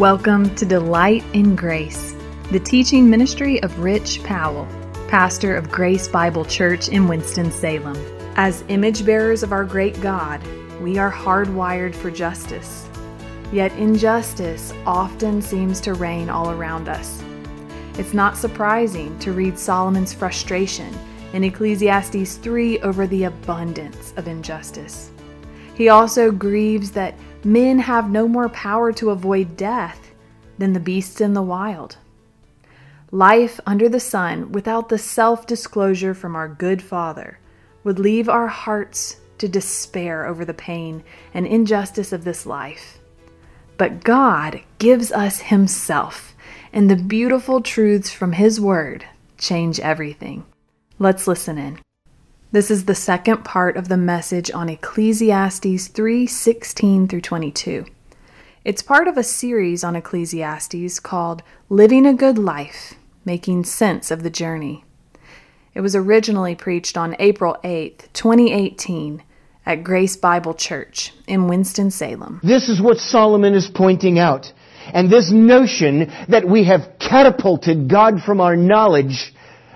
Welcome to Delight in Grace, the teaching ministry of Rich Powell, pastor of Grace Bible Church in Winston-Salem. As image bearers of our great God, we are hardwired for justice. Yet injustice often seems to reign all around us. It's not surprising to read Solomon's frustration in Ecclesiastes 3 over the abundance of injustice. He also grieves that men have no more power to avoid death than the beasts in the wild. Life under the sun, without the self disclosure from our good Father, would leave our hearts to despair over the pain and injustice of this life. But God gives us Himself, and the beautiful truths from His Word change everything. Let's listen in. This is the second part of the message on Ecclesiastes 3:16 through 22. It's part of a series on Ecclesiastes called Living a Good Life: Making Sense of the Journey. It was originally preached on April 8, 2018 at Grace Bible Church in Winston-Salem. This is what Solomon is pointing out. And this notion that we have catapulted God from our knowledge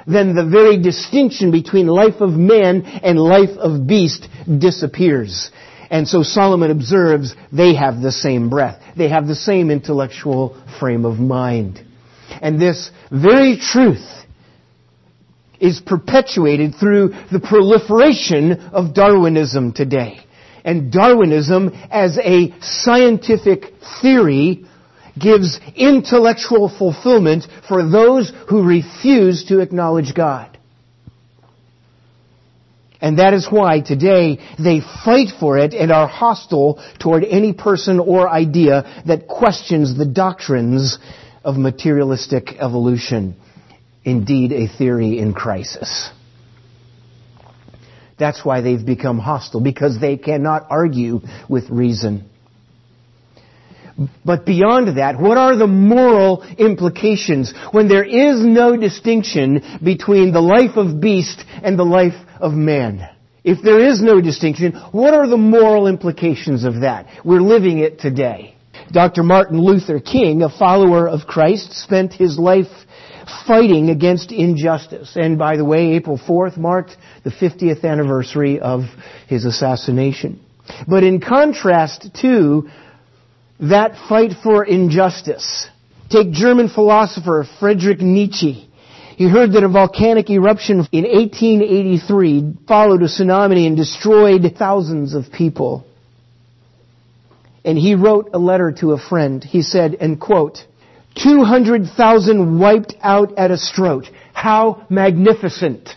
then the very distinction between life of man and life of beast disappears. And so Solomon observes they have the same breath. They have the same intellectual frame of mind. And this very truth is perpetuated through the proliferation of Darwinism today. And Darwinism as a scientific theory gives intellectual fulfillment for those who refuse to acknowledge God. And that is why today they fight for it and are hostile toward any person or idea that questions the doctrines of materialistic evolution. Indeed, a theory in crisis. That's why they've become hostile, because they cannot argue with reason. But beyond that, what are the moral implications when there is no distinction between the life of beast and the life of man? If there is no distinction, what are the moral implications of that? We're living it today. Dr. Martin Luther King, a follower of Christ, spent his life fighting against injustice. And by the way, April 4th marked the 50th anniversary of his assassination. But in contrast to that fight for injustice. Take German philosopher Friedrich Nietzsche. He heard that a volcanic eruption in 1883 followed a tsunami and destroyed thousands of people. And he wrote a letter to a friend. He said, and quote, 200,000 wiped out at a stroke. How magnificent.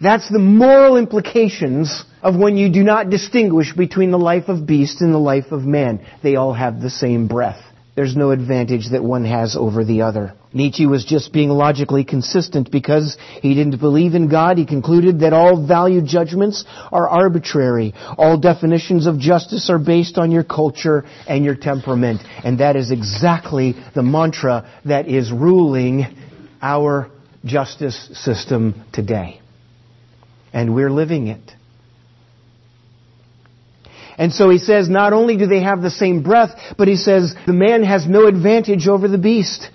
That's the moral implications of when you do not distinguish between the life of beast and the life of man. They all have the same breath. There's no advantage that one has over the other. Nietzsche was just being logically consistent because he didn't believe in God. He concluded that all value judgments are arbitrary. All definitions of justice are based on your culture and your temperament. And that is exactly the mantra that is ruling our justice system today. And we're living it. And so he says not only do they have the same breath, but he says the man has no advantage over the beast.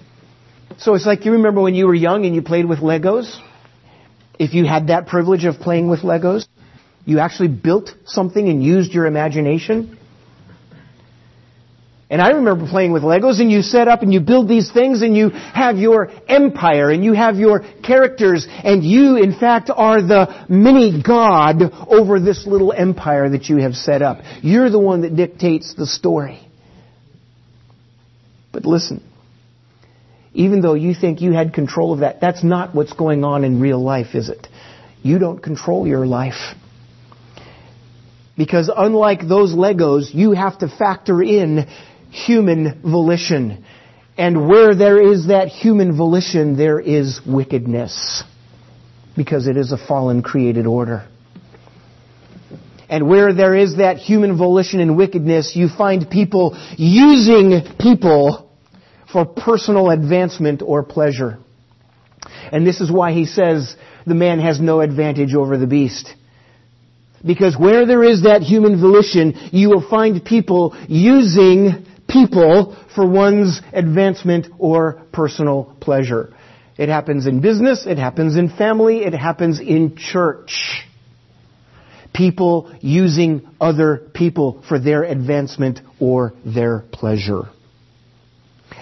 So it's like you remember when you were young and you played with Legos? If you had that privilege of playing with Legos, you actually built something and used your imagination. And I remember playing with Legos and you set up and you build these things and you have your empire and you have your characters and you in fact are the mini god over this little empire that you have set up. You're the one that dictates the story. But listen, even though you think you had control of that, that's not what's going on in real life, is it? You don't control your life. Because unlike those Legos, you have to factor in human volition. And where there is that human volition, there is wickedness. Because it is a fallen created order. And where there is that human volition and wickedness, you find people using people for personal advancement or pleasure. And this is why he says the man has no advantage over the beast. Because where there is that human volition, you will find people using people for one's advancement or personal pleasure. It happens in business, it happens in family, it happens in church. People using other people for their advancement or their pleasure.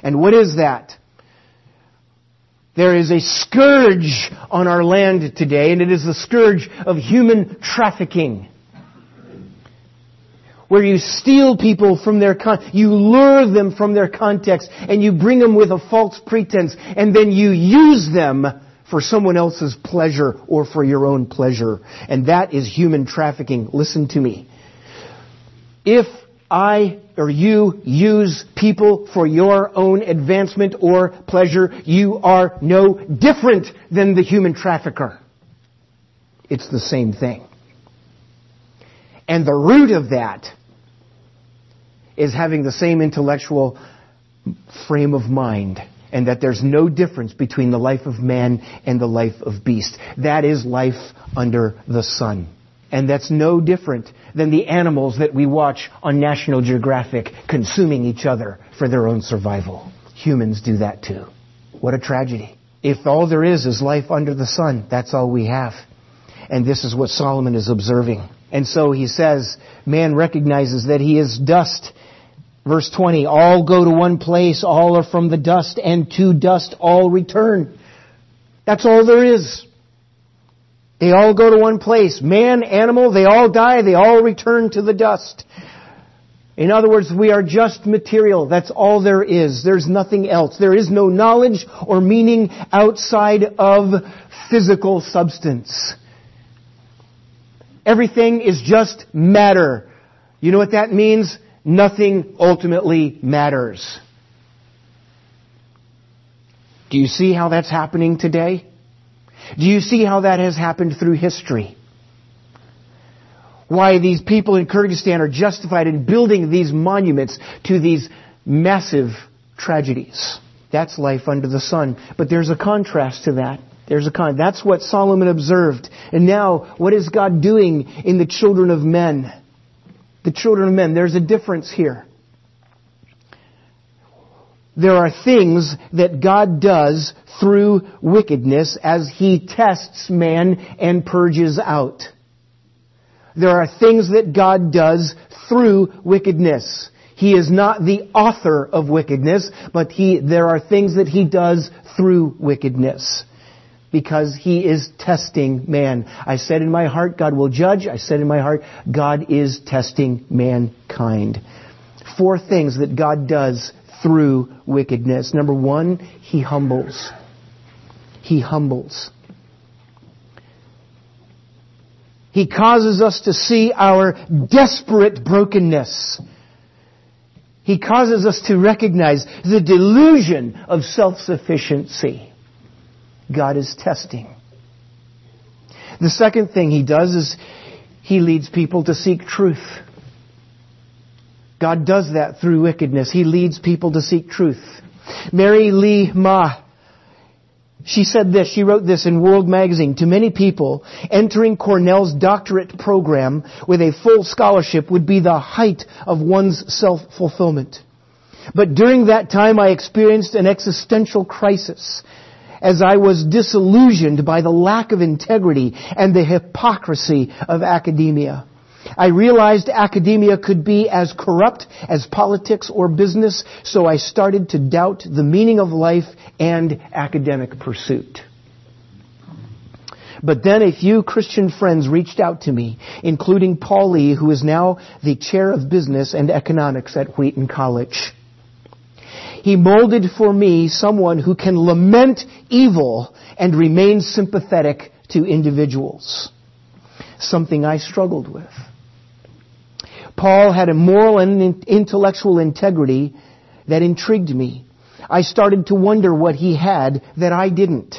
And what is that? There is a scourge on our land today, and it is the scourge of human trafficking. Where you steal people from their con- you lure them from their context, and you bring them with a false pretense, and then you use them for someone else's pleasure or for your own pleasure. And that is human trafficking. Listen to me. If I or you use people for your own advancement or pleasure, you are no different than the human trafficker. It's the same thing. And the root of that is having the same intellectual frame of mind and that there's no difference between the life of man and the life of beast. That is life under the sun. And that's no different than the animals that we watch on National Geographic consuming each other for their own survival. Humans do that too. What a tragedy. If all there is is life under the sun, that's all we have. And this is what Solomon is observing. And so he says, man recognizes that he is dust. Verse 20, all go to one place, all are from the dust, and to dust all return. That's all there is. They all go to one place. Man, animal, they all die, they all return to the dust. In other words, we are just material. That's all there is. There's nothing else. There is no knowledge or meaning outside of physical substance. Everything is just matter. You know what that means? Nothing ultimately matters. Do you see how that's happening today? Do you see how that has happened through history? Why these people in Kyrgyzstan are justified in building these monuments to these massive tragedies. That's life under the sun. But there's a contrast to that. There's a con. That's what Solomon observed. And now, what is God doing in the children of men? The children of men. There's a difference here. There are things that God does through wickedness as He tests man and purges out. There are things that God does through wickedness. He is not the author of wickedness, but he, there are things that He does through wickedness. Because He is testing man. I said in my heart, God will judge. I said in my heart, God is testing mankind. Four things that God does through wickedness. Number one, he humbles. He humbles. He causes us to see our desperate brokenness. He causes us to recognize the delusion of self-sufficiency. God is testing. The second thing he does is he leads people to seek truth. God does that through wickedness. He leads people to seek truth. Mary Li Ma, she said this, she wrote this in World Magazine, to many people, entering Cornell's doctorate program with a full scholarship would be the height of one's self-fulfillment. But during that time I experienced an existential crisis as I was disillusioned by the lack of integrity and the hypocrisy of academia. I realized academia could be as corrupt as politics or business, so I started to doubt the meaning of life and academic pursuit. But then a few Christian friends reached out to me, including Paul Lee, who is now the chair of business and economics at Wheaton College. He molded for me someone who can lament evil and remain sympathetic to individuals. Something I struggled with. Paul had a moral and intellectual integrity that intrigued me. I started to wonder what he had that I didn't.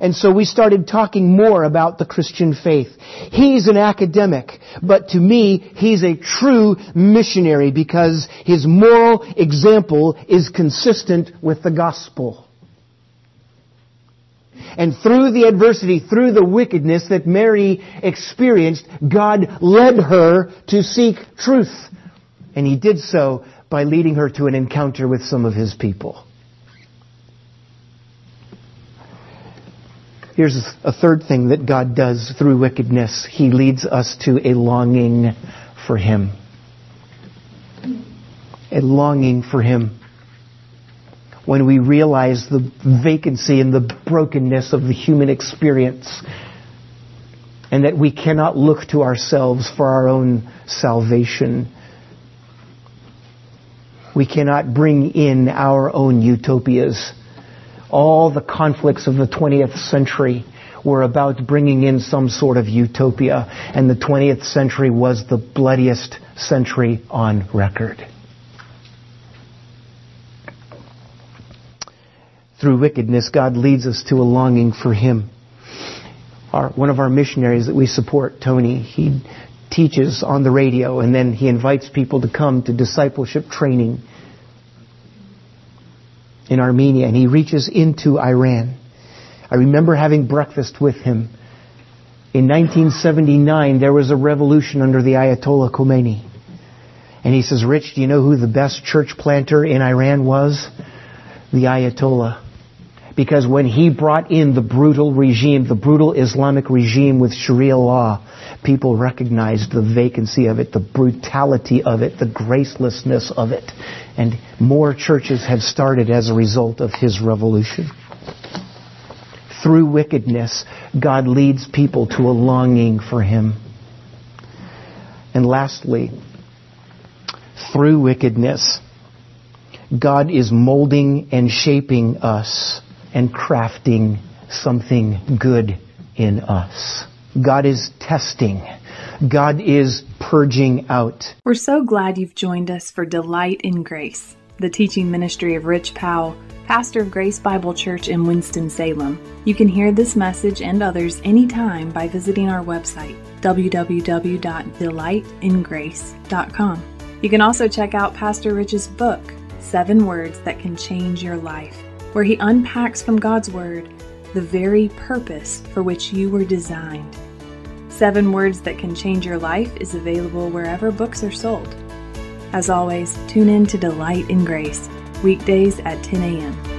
And so we started talking more about the Christian faith. He's an academic, but to me, he's a true missionary because his moral example is consistent with the gospel. And through the adversity, through the wickedness that Mary experienced, God led her to seek truth. And He did so by leading her to an encounter with some of his people. Here's a third thing that God does through wickedness. He leads us to a longing for Him. A longing for Him. When we realize the vacancy and the brokenness of the human experience, and that we cannot look to ourselves for our own salvation. We cannot bring in our own utopias all the conflicts of the 20th century were about bringing in some sort of utopia, and the 20th century was the bloodiest century on record. Through wickedness, God leads us to a longing for Him. Our, one of our missionaries that we support, Tony, he teaches on the radio and then he invites people to come to discipleship training in Armenia and he reaches into Iran. I remember having breakfast with him. In 1979, there was a revolution under the Ayatollah Khomeini. And he says, Rich, do you know who the best church planter in Iran was? The Ayatollah. Because when he brought in the brutal regime, the brutal Islamic regime with Sharia law, people recognized the vacancy of it, the brutality of it, the gracelessness of it. And more churches have started as a result of his revolution. Through wickedness, God leads people to a longing for him. And lastly, through wickedness, God is molding and shaping us and crafting something good in us. God is testing. God is purging out. We're so glad you've joined us for Delight in Grace, the teaching ministry of Rich Powell, pastor of Grace Bible Church in Winston-Salem. You can hear this message and others anytime by visiting our website, www.delightingrace.com. You can also check out Pastor Rich's book, Seven Words That Can Change Your Life, where he unpacks from God's Word the very purpose for which you were designed. Seven Words That Can Change Your Life is available wherever books are sold. As always, tune in to Delight in Grace, weekdays at 10 a.m.